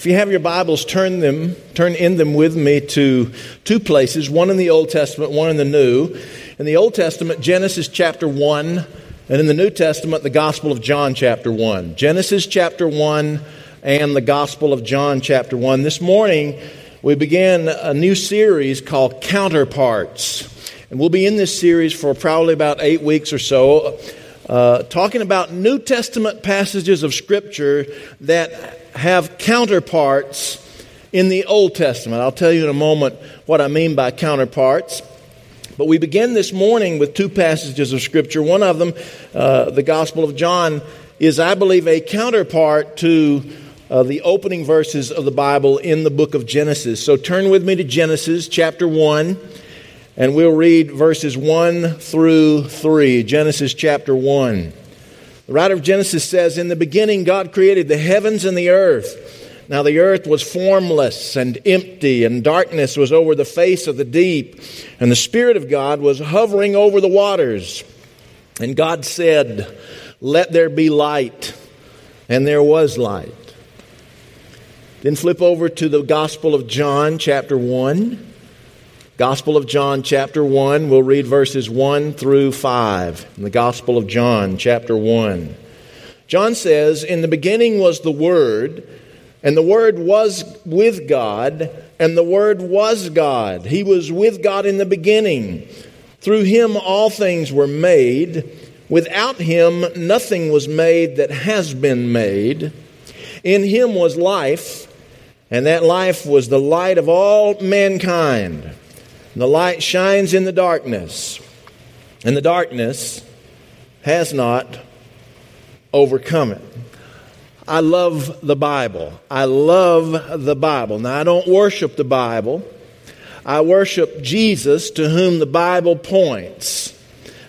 If you have your Bibles, turn them, turn in them with me to two places, one in the Old Testament, one in the New. In the Old Testament, Genesis chapter 1, and in the New Testament, the Gospel of John chapter 1. Genesis chapter 1 and the Gospel of John chapter 1. This morning, we begin a new series called Counterparts. And we'll be in this series for probably about eight weeks or so, uh, talking about New Testament passages of Scripture that have counterparts in the Old Testament. I'll tell you in a moment what I mean by counterparts. But we begin this morning with two passages of Scripture. One of them, uh, the Gospel of John, is, I believe, a counterpart to uh, the opening verses of the Bible in the book of Genesis. So turn with me to Genesis chapter 1, and we'll read verses 1 through 3. Genesis chapter 1. The writer of Genesis says, In the beginning, God created the heavens and the earth. Now the earth was formless and empty, and darkness was over the face of the deep, and the Spirit of God was hovering over the waters. And God said, Let there be light. And there was light. Then flip over to the Gospel of John, chapter 1. Gospel of John, chapter 1, we'll read verses 1 through 5. In the Gospel of John, chapter 1. John says, In the beginning was the Word, and the Word was with God, and the Word was God. He was with God in the beginning. Through him all things were made. Without him nothing was made that has been made. In him was life, and that life was the light of all mankind. The light shines in the darkness, and the darkness has not overcome it. I love the Bible. I love the Bible. Now, I don't worship the Bible. I worship Jesus to whom the Bible points.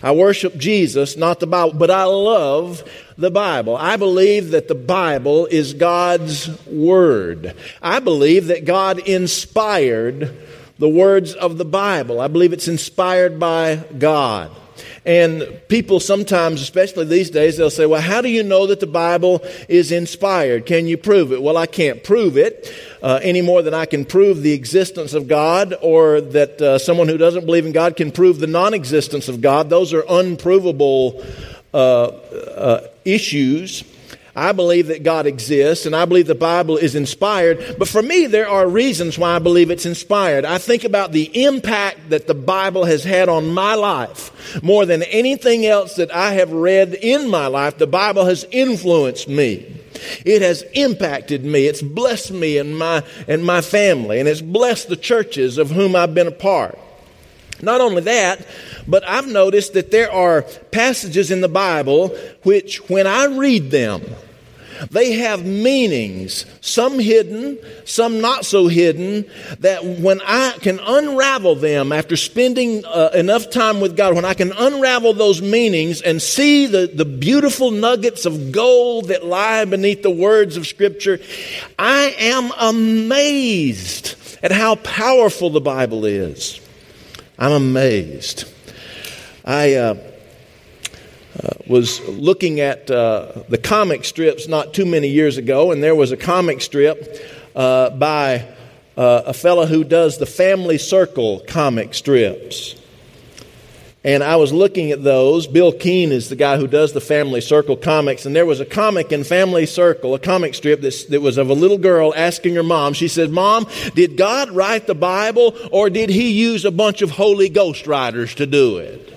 I worship Jesus, not the Bible, but I love the Bible. I believe that the Bible is God's Word. I believe that God inspired the words of the Bible. I believe it's inspired by God. And people sometimes, especially these days, they'll say, Well, how do you know that the Bible is inspired? Can you prove it? Well, I can't prove it uh, any more than I can prove the existence of God or that uh, someone who doesn't believe in God can prove the non existence of God. Those are unprovable uh, uh issues. I believe that God exists and I believe the Bible is inspired. But for me, there are reasons why I believe it's inspired. I think about the impact that the Bible has had on my life. More than anything else that I have read in my life, the Bible has influenced me. It has impacted me. It's blessed me and my, and my family. And it's blessed the churches of whom I've been a part. Not only that, but I've noticed that there are passages in the Bible which, when I read them, they have meanings, some hidden, some not so hidden, that when I can unravel them after spending uh, enough time with God, when I can unravel those meanings and see the, the beautiful nuggets of gold that lie beneath the words of Scripture, I am amazed at how powerful the Bible is. I'm amazed. I uh, uh, was looking at uh, the comic strips not too many years ago, and there was a comic strip uh, by uh, a fellow who does the Family Circle comic strips. And I was looking at those. Bil Keane is the guy who does the Family Circle comics. And there was a comic in Family Circle, a comic strip that, that was of a little girl asking her mom. She said, Mom, did God write the Bible or did he use a bunch of Holy Ghost writers to do it?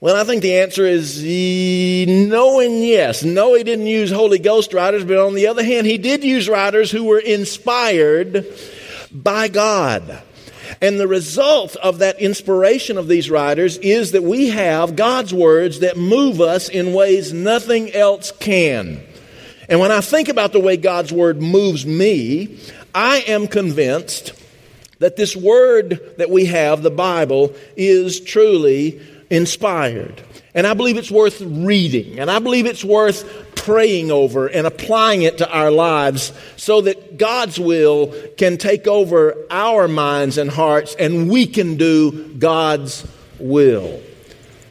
Well, I think the answer is no and yes. No, he didn't use Holy Ghost writers, but on the other hand, he did use writers who were inspired by God. And the result of that inspiration of these writers is that we have God's words that move us in ways nothing else can. And when I think about the way God's word moves me, I am convinced that this word that we have, the Bible, is truly inspired. And I believe it's worth reading. And I believe it's worth praying over and applying it to our lives so that God's will can take over our minds and hearts and we can do God's will.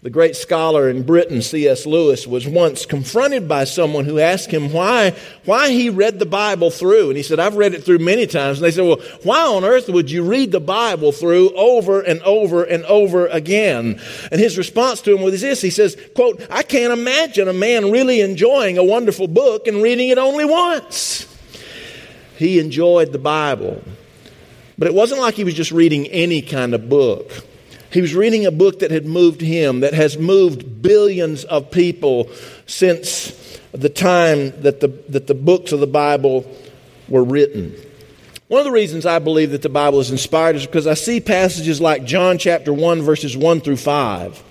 The great scholar in Britain, C.S. Lewis, was once confronted by someone who asked him why, why he read the Bible through. And he said, I've read it through many times. And they said, Well, why on earth would you read the Bible through over and over and over again? And his response to him was this He says, quote, I can't imagine a man really enjoying a wonderful book and reading it only once. He enjoyed the Bible. But it wasn't like he was just reading any kind of book. He was reading a book that had moved him, that has moved billions of people since the time that the, that the books of the Bible were written. One of the reasons I believe that the Bible is inspired is because I see passages like John chapter 1, verses 1 through 5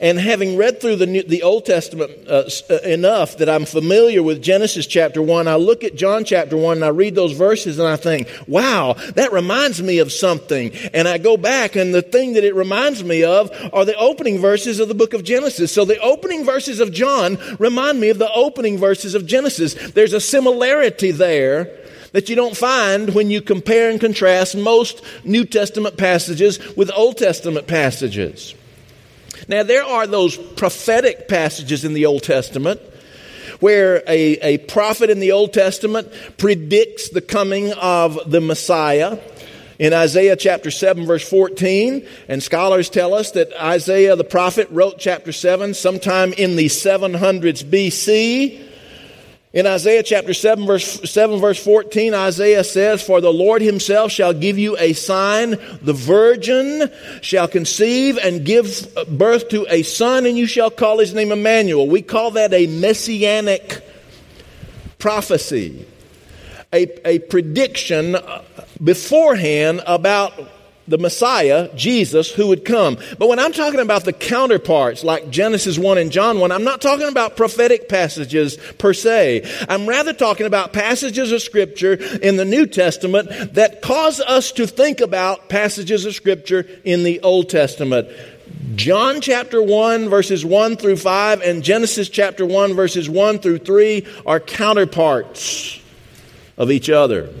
and having read through the, New, the Old Testament uh, uh, enough that I'm familiar with Genesis chapter 1, I look at John chapter 1 and I read those verses and I think, wow, that reminds me of something. And I go back and the thing that it reminds me of are the opening verses of the book of Genesis. So the opening verses of John remind me of the opening verses of Genesis. There's a similarity there that you don't find when you compare and contrast most New Testament passages with Old Testament passages. Now, there are those prophetic passages in the Old Testament where a, a prophet in the Old Testament predicts the coming of the Messiah. In Isaiah chapter 7, verse 14, and scholars tell us that Isaiah the prophet wrote chapter 7 sometime in the 700s BC. In Isaiah chapter 7 verse, 7 verse 14, Isaiah says, For the Lord himself shall give you a sign. The virgin shall conceive and give birth to a son, and you shall call his name Emmanuel. We call that a messianic prophecy, a, a prediction beforehand about the Messiah, Jesus, who would come. But when I'm talking about the counterparts, like Genesis 1 and John 1, I'm not talking about prophetic passages per se. I'm rather talking about passages of Scripture in the New Testament that cause us to think about passages of Scripture in the Old Testament. John chapter 1, verses 1 through 5, and Genesis chapter 1, verses 1 through 3 are counterparts of each other.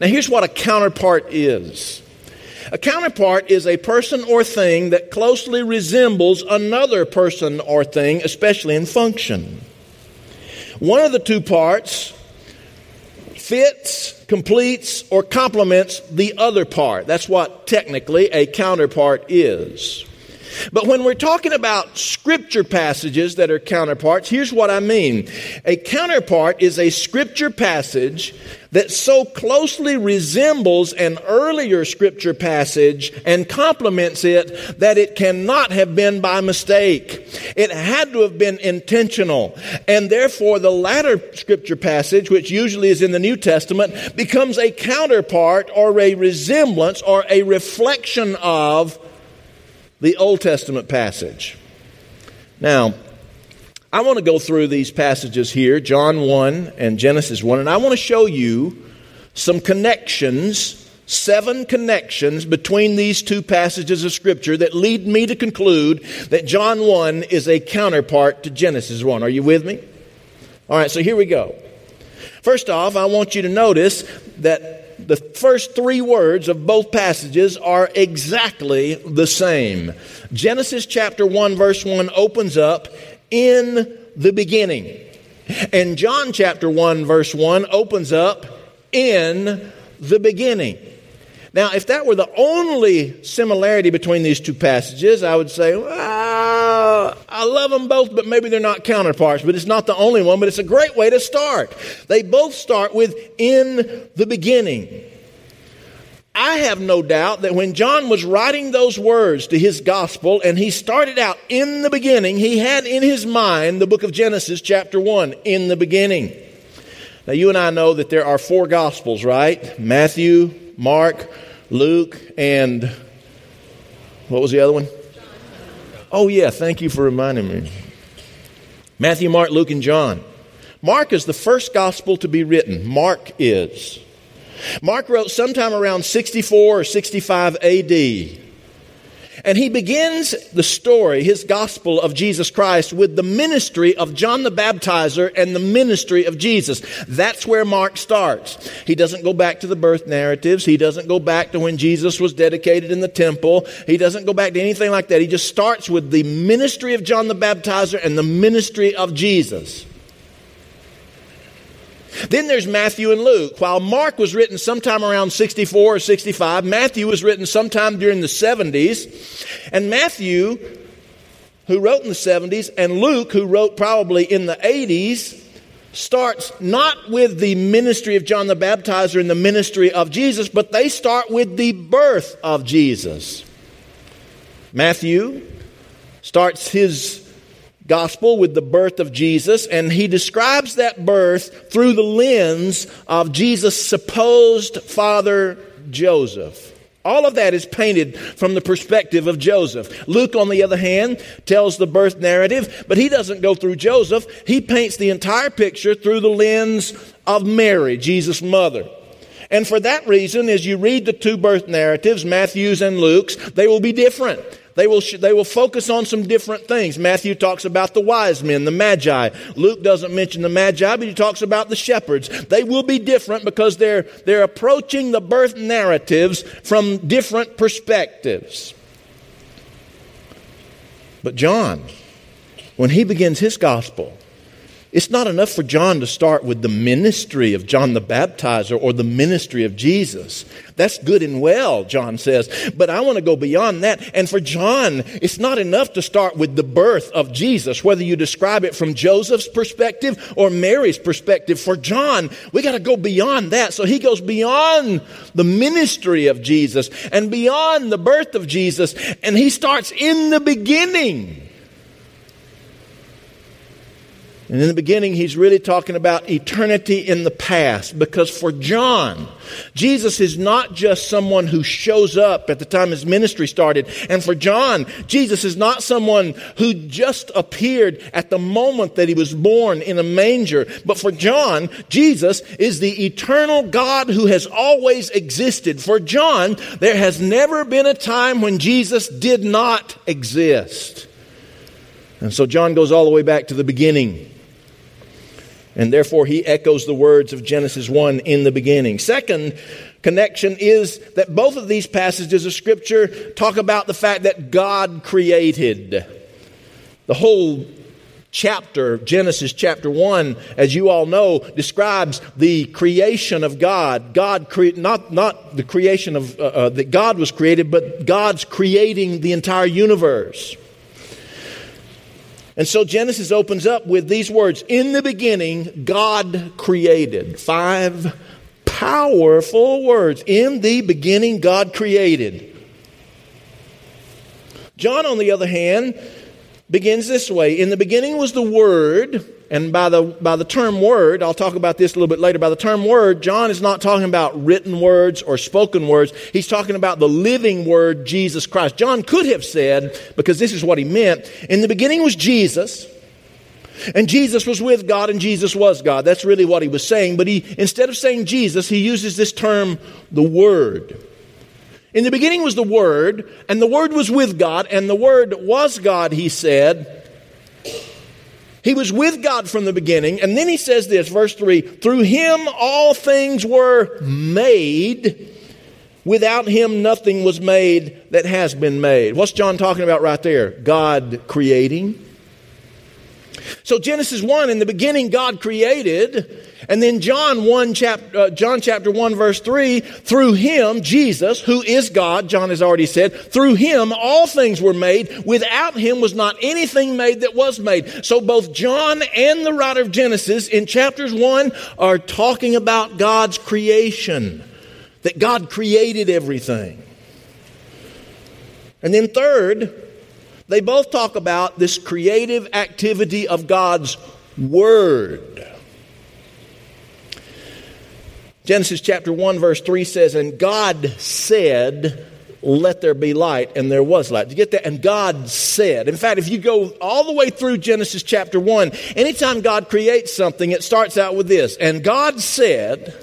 Now, here's what a counterpart is a counterpart is a person or thing that closely resembles another person or thing, especially in function. One of the two parts fits, completes, or complements the other part. That's what technically a counterpart is. But when we're talking about scripture passages that are counterparts, here's what I mean. A counterpart is a scripture passage that so closely resembles an earlier scripture passage and complements it that it cannot have been by mistake. It had to have been intentional. And therefore, the latter scripture passage, which usually is in the New Testament, becomes a counterpart or a resemblance or a reflection of the Old Testament passage. Now, I want to go through these passages here, John 1 and Genesis 1, and I want to show you some connections, seven connections between these two passages of Scripture that lead me to conclude that John 1 is a counterpart to Genesis 1. Are you with me? All right, so here we go. First off, I want you to notice that the first three words of both passages are exactly the same. Genesis chapter 1, verse 1 opens up in the beginning. And John chapter 1, verse 1 opens up in the beginning. Now, if that were the only similarity between these two passages, I would say, well, I love them both, but maybe they're not counterparts. But it's not the only one, but it's a great way to start. They both start with in the beginning. I have no doubt that when John was writing those words to his gospel and he started out in the beginning, he had in his mind the book of Genesis, chapter 1, in the beginning. Now, you and I know that there are four gospels, right? Matthew, Mark, Luke, and what was the other one? Oh, yeah, thank you for reminding me. Matthew, Mark, Luke, and John. Mark is the first gospel to be written. Mark is. Mark wrote sometime around 64 or 65 AD. And he begins the story, his gospel of Jesus Christ, with the ministry of John the Baptizer and the ministry of Jesus. That's where Mark starts. He doesn't go back to the birth narratives. He doesn't go back to when Jesus was dedicated in the temple. He doesn't go back to anything like that. He just starts with the ministry of John the Baptizer and the ministry of Jesus. Then there's Matthew and Luke. While Mark was written sometime around 64 or 65, Matthew was written sometime during the 70s. And Matthew, who wrote in the 70s, and Luke, who wrote probably in the 80s, starts not with the ministry of John the Baptizer and the ministry of Jesus, but they start with the birth of Jesus. Matthew starts his gospel with the birth of Jesus, and he describes that birth through the lens of Jesus' supposed father, Joseph. All of that is painted from the perspective of Joseph. Luke, on the other hand, tells the birth narrative, but he doesn't go through Joseph. He paints the entire picture through the lens of Mary, Jesus' mother. And for that reason, as you read the two birth narratives, Matthew's and Luke's, they will be different. They will, they will focus on some different things. Matthew talks about the wise men, the magi. Luke doesn't mention the magi, but he talks about the shepherds. They will be different because they're, they're approaching the birth narratives from different perspectives. But John, when he begins his gospel, it's not enough for John to start with the ministry of John the Baptizer or the ministry of Jesus. That's good and well, John says. But I want to go beyond that. And for John, it's not enough to start with the birth of Jesus, whether you describe it from Joseph's perspective or Mary's perspective. For John, we got to go beyond that. So he goes beyond the ministry of Jesus and beyond the birth of Jesus. And he starts in the beginning. And in the beginning, he's really talking about eternity in the past because for John, Jesus is not just someone who shows up at the time his ministry started. And for John, Jesus is not someone who just appeared at the moment that he was born in a manger. But for John, Jesus is the eternal God who has always existed. For John, there has never been a time when Jesus did not exist. And so John goes all the way back to the beginning. And therefore, he echoes the words of Genesis 1 in the beginning. Second connection is that both of these passages of Scripture talk about the fact that God created. The whole chapter, Genesis chapter 1, as you all know, describes the creation of God. God, cre- not, not the creation of, uh, uh, that God was created, but God's creating the entire universe. And so Genesis opens up with these words In the beginning, God created. Five powerful words. In the beginning, God created. John, on the other hand, begins this way In the beginning was the Word, and by the, by the term word, I'll talk about this a little bit later. By the term word, John is not talking about written words or spoken words. He's talking about the living word, Jesus Christ. John could have said, because this is what he meant, in the beginning was Jesus, and Jesus was with God, and Jesus was God. That's really what he was saying. But he, instead of saying Jesus, he uses this term, the Word. In the beginning was the Word, and the Word was with God, and the Word was God, he said. He was with God from the beginning. And then he says this, verse 3 Through him all things were made. Without him, nothing was made that has been made. What's John talking about right there? God creating. So Genesis 1, in the beginning, God created. And then John 1 chapter, uh, John chapter 1 verse 3, through him, Jesus, who is God, John has already said, through him all things were made. Without him was not anything made that was made. So both John and the writer of Genesis in chapters 1 are talking about God's creation. That God created everything. And then third, they both talk about this creative activity of God's Word. Genesis chapter 1, verse 3 says, And God said, Let there be light, and there was light. Do you get that? And God said. In fact, if you go all the way through Genesis chapter 1, anytime God creates something, it starts out with this And God said,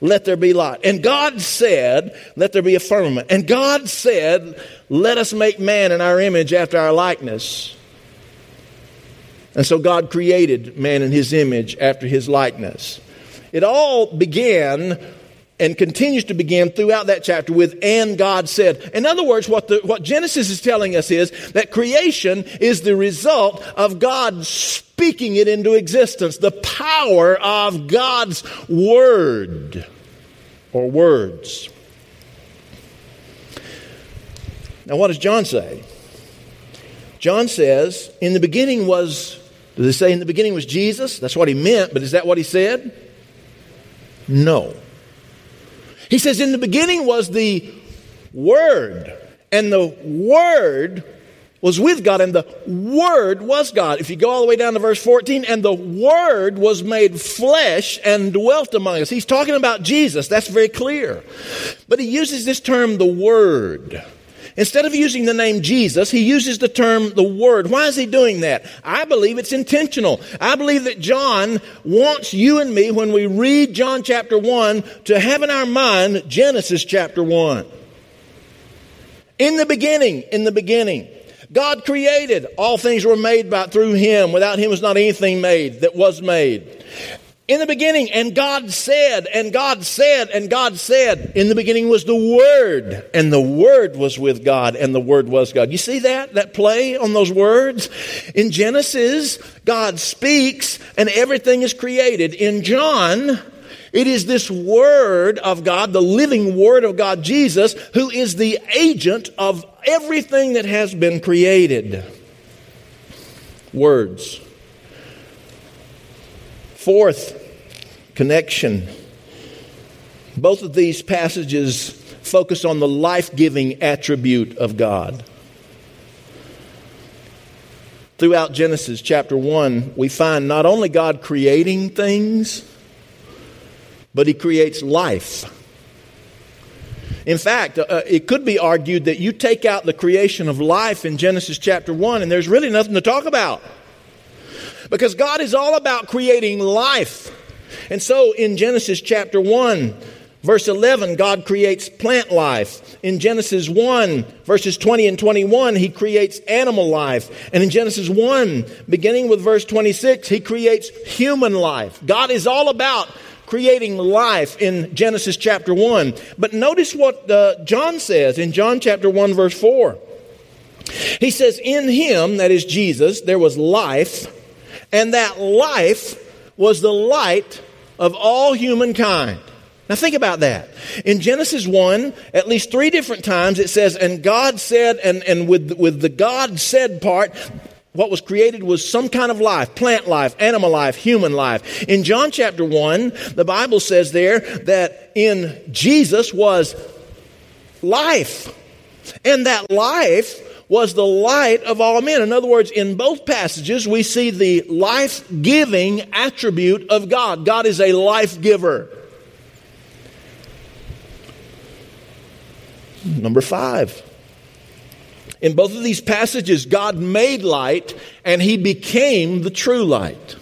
let there be light. And God said, let there be a firmament. And God said, let us make man in our image after our likeness. And so God created man in his image after his likeness. It all began and continues to begin throughout that chapter with and God said. In other words, what, the, what Genesis is telling us is that creation is the result of God speaking it into existence, the power of God's word or words. Now, what does John say? John says, in the beginning was, does it say in the beginning was Jesus? That's what he meant, but is that what he said? No. He says, In the beginning was the Word, and the Word was with God, and the Word was God. If you go all the way down to verse 14, and the Word was made flesh and dwelt among us. He's talking about Jesus. That's very clear. But he uses this term, the Word. Instead of using the name Jesus, he uses the term the Word. Why is he doing that? I believe it's intentional. I believe that John wants you and me, when we read John chapter 1, to have in our mind Genesis chapter 1. In the beginning, in the beginning, God created. All things were made by, through Him. Without Him was not anything made that was made in the beginning, and God said, and God said, and God said. In the beginning was the Word, and the Word was with God, and the Word was God. You see that? That play on those words? In Genesis, God speaks, and everything is created. In John, it is this Word of God, the living Word of God, Jesus, who is the agent of everything that has been created. Words. Fourth connection. Both of these passages focus on the life giving attribute of God. Throughout Genesis chapter 1, we find not only God creating things, but He creates life. In fact, uh, it could be argued that you take out the creation of life in Genesis chapter 1, and there's really nothing to talk about. Because God is all about creating life. And so in Genesis chapter 1, verse 11, God creates plant life. In Genesis 1, verses 20 and 21, He creates animal life. And in Genesis 1, beginning with verse 26, He creates human life. God is all about creating life in Genesis chapter 1. But notice what uh, John says in John chapter 1, verse 4. He says, In Him, that is Jesus, there was life and that life was the light of all humankind. Now think about that. In Genesis 1, at least three different times it says, and God said, and, and with, with the God said part, what was created was some kind of life plant life, animal life, human life. In John chapter 1, the Bible says there that in Jesus was life. And that life was the light of all men. In other words, in both passages, we see the life giving attribute of God. God is a life giver. Number five. In both of these passages, God made light and he became the true light.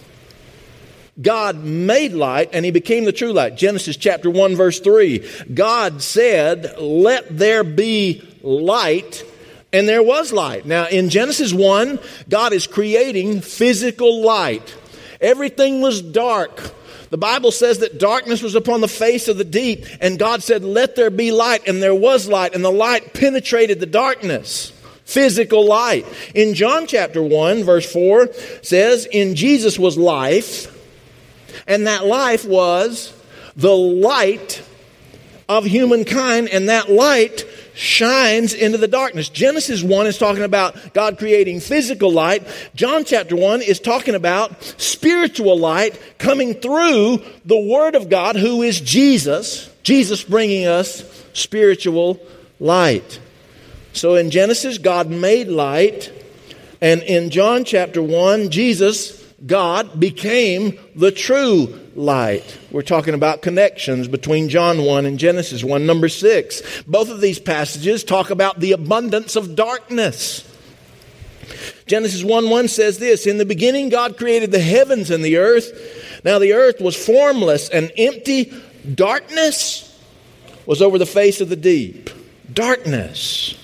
God made light and he became the true light. Genesis chapter 1 verse 3. God said, let there be light and there was light. Now, in Genesis 1, God is creating physical light. Everything was dark. The Bible says that darkness was upon the face of the deep, and God said, Let there be light, and there was light, and the light penetrated the darkness. Physical light. In John chapter 1, verse 4 says, In Jesus was life, and that life was the light of humankind, and that light shines into the darkness. Genesis 1 is talking about God creating physical light. John chapter 1 is talking about spiritual light coming through the Word of God, who is Jesus. Jesus bringing us spiritual light. So in Genesis, God made light. And in John chapter 1, Jesus, God, became the true light. We're talking about connections between John 1 and Genesis 1. Number 6. Both of these passages talk about the abundance of darkness. Genesis 1 1 says this In the beginning, God created the heavens and the earth. Now, the earth was formless and empty. Darkness was over the face of the deep. Darkness.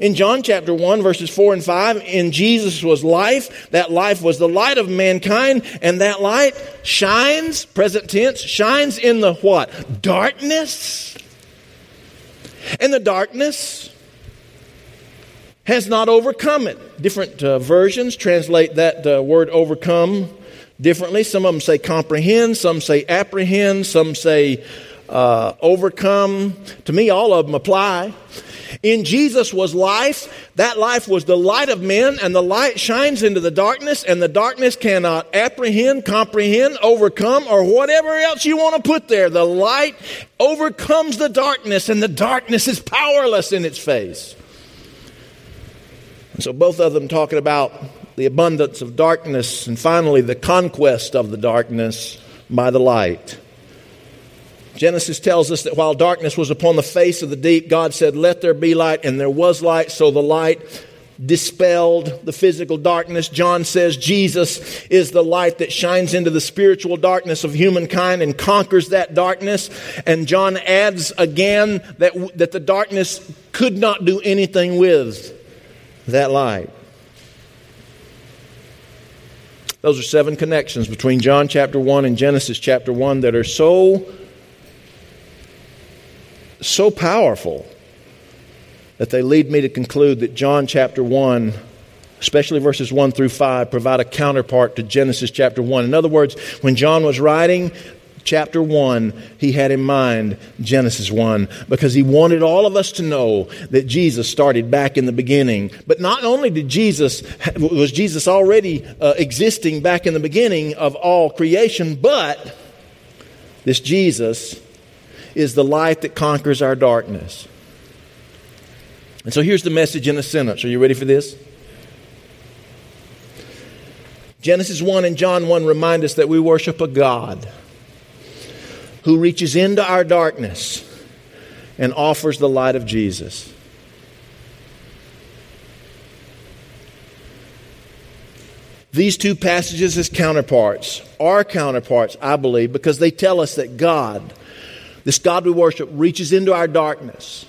In John chapter 1, verses 4 and 5, in Jesus was life. That life was the light of mankind, and that light shines, present tense, shines in the what? Darkness. And the darkness has not overcome it. Different uh, versions translate that uh, word overcome differently. Some of them say comprehend, some say apprehend, some say uh, overcome. To me, all of them apply. In Jesus was life. That life was the light of men, and the light shines into the darkness, and the darkness cannot apprehend, comprehend, overcome, or whatever else you want to put there. The light overcomes the darkness, and the darkness is powerless in its face. And so, both of them talking about the abundance of darkness, and finally, the conquest of the darkness by the light. Genesis tells us that while darkness was upon the face of the deep, God said, Let there be light, and there was light, so the light dispelled the physical darkness. John says Jesus is the light that shines into the spiritual darkness of humankind and conquers that darkness. And John adds again that, that the darkness could not do anything with that light. Those are seven connections between John chapter 1 and Genesis chapter 1 that are so so powerful that they lead me to conclude that John chapter 1, especially verses 1 through 5, provide a counterpart to Genesis chapter 1. In other words, when John was writing chapter 1, he had in mind Genesis 1 because he wanted all of us to know that Jesus started back in the beginning. But not only did Jesus, was Jesus already uh, existing back in the beginning of all creation, but this Jesus is the light that conquers our darkness. And so here's the message in a sentence. Are you ready for this? Genesis 1 and John 1 remind us that we worship a God who reaches into our darkness and offers the light of Jesus. These two passages as counterparts are counterparts, I believe, because they tell us that God this God we worship reaches into our darkness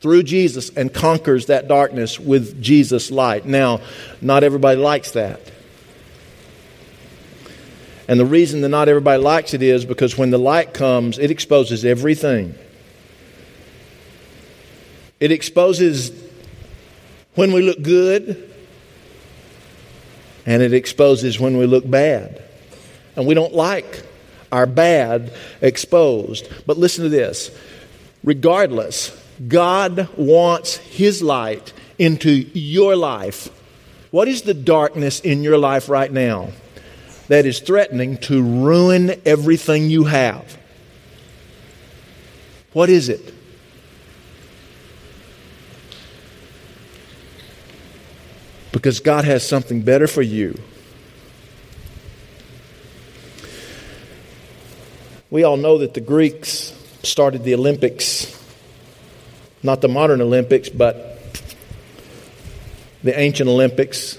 through Jesus and conquers that darkness with Jesus' light. Now, not everybody likes that. And the reason that not everybody likes it is because when the light comes, it exposes everything. It exposes when we look good, and it exposes when we look bad. And we don't like our bad exposed. But listen to this regardless, God wants His light into your life. What is the darkness in your life right now that is threatening to ruin everything you have? What is it? Because God has something better for you. We all know that the Greeks started the Olympics, not the modern Olympics, but the ancient Olympics.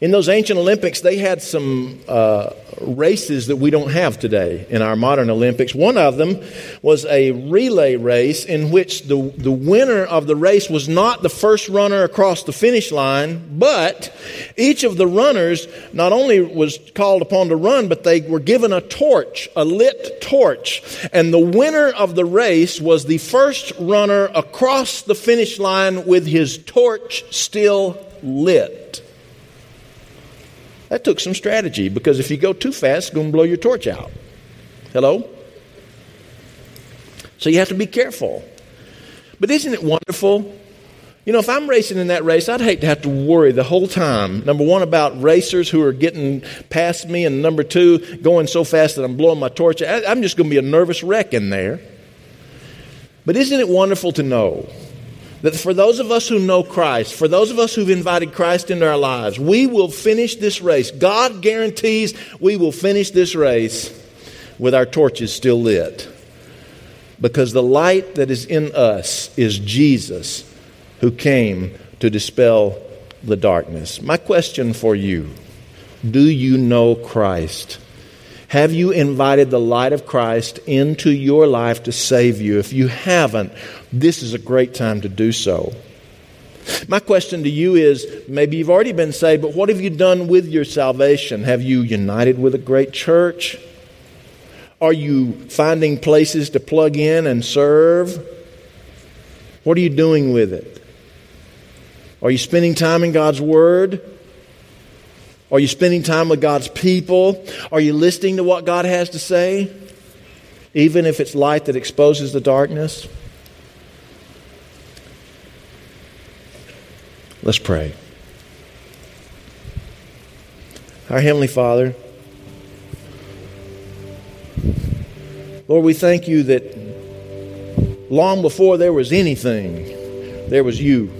In those ancient Olympics, they had some uh, races that we don't have today in our modern Olympics. One of them was a relay race in which the, the winner of the race was not the first runner across the finish line, but each of the runners not only was called upon to run, but they were given a torch, a lit torch. And the winner of the race was the first runner across the finish line with his torch still lit. That took some strategy because if you go too fast, it's going to blow your torch out. Hello? So you have to be careful. But isn't it wonderful? You know, if I'm racing in that race, I'd hate to have to worry the whole time. Number one, about racers who are getting past me, and number two, going so fast that I'm blowing my torch. I'm just going to be a nervous wreck in there. But isn't it wonderful to know that for those of us who know Christ, for those of us who've invited Christ into our lives, we will finish this race. God guarantees we will finish this race with our torches still lit. Because the light that is in us is Jesus who came to dispel the darkness. My question for you do you know Christ? Have you invited the light of Christ into your life to save you? If you haven't, this is a great time to do so. My question to you is maybe you've already been saved, but what have you done with your salvation? Have you united with a great church? Are you finding places to plug in and serve? What are you doing with it? Are you spending time in God's Word? Are you spending time with God's people? Are you listening to what God has to say? Even if it's light that exposes the darkness? Let's pray. Our Heavenly Father, Lord, we thank you that long before there was anything, there was you.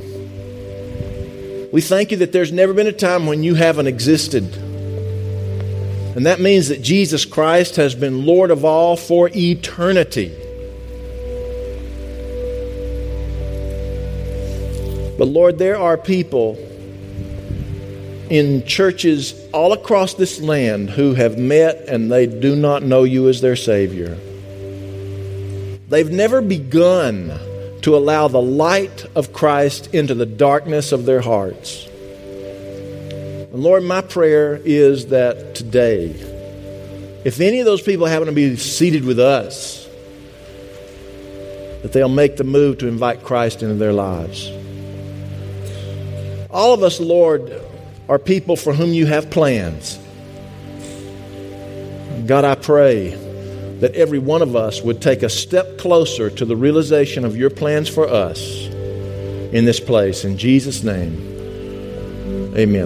We thank you that there's never been a time when you haven't existed. And that means that Jesus Christ has been Lord of all for eternity. But Lord, there are people in churches all across this land who have met and they do not know you as their Savior. They've never begun to allow the light of Christ into the darkness of their hearts. And Lord, my prayer is that today, if any of those people happen to be seated with us, that they'll make the move to invite Christ into their lives. All of us, Lord, are people for whom you have plans. God, I pray that every one of us would take a step closer to the realization of your plans for us in this place. In Jesus' name, amen.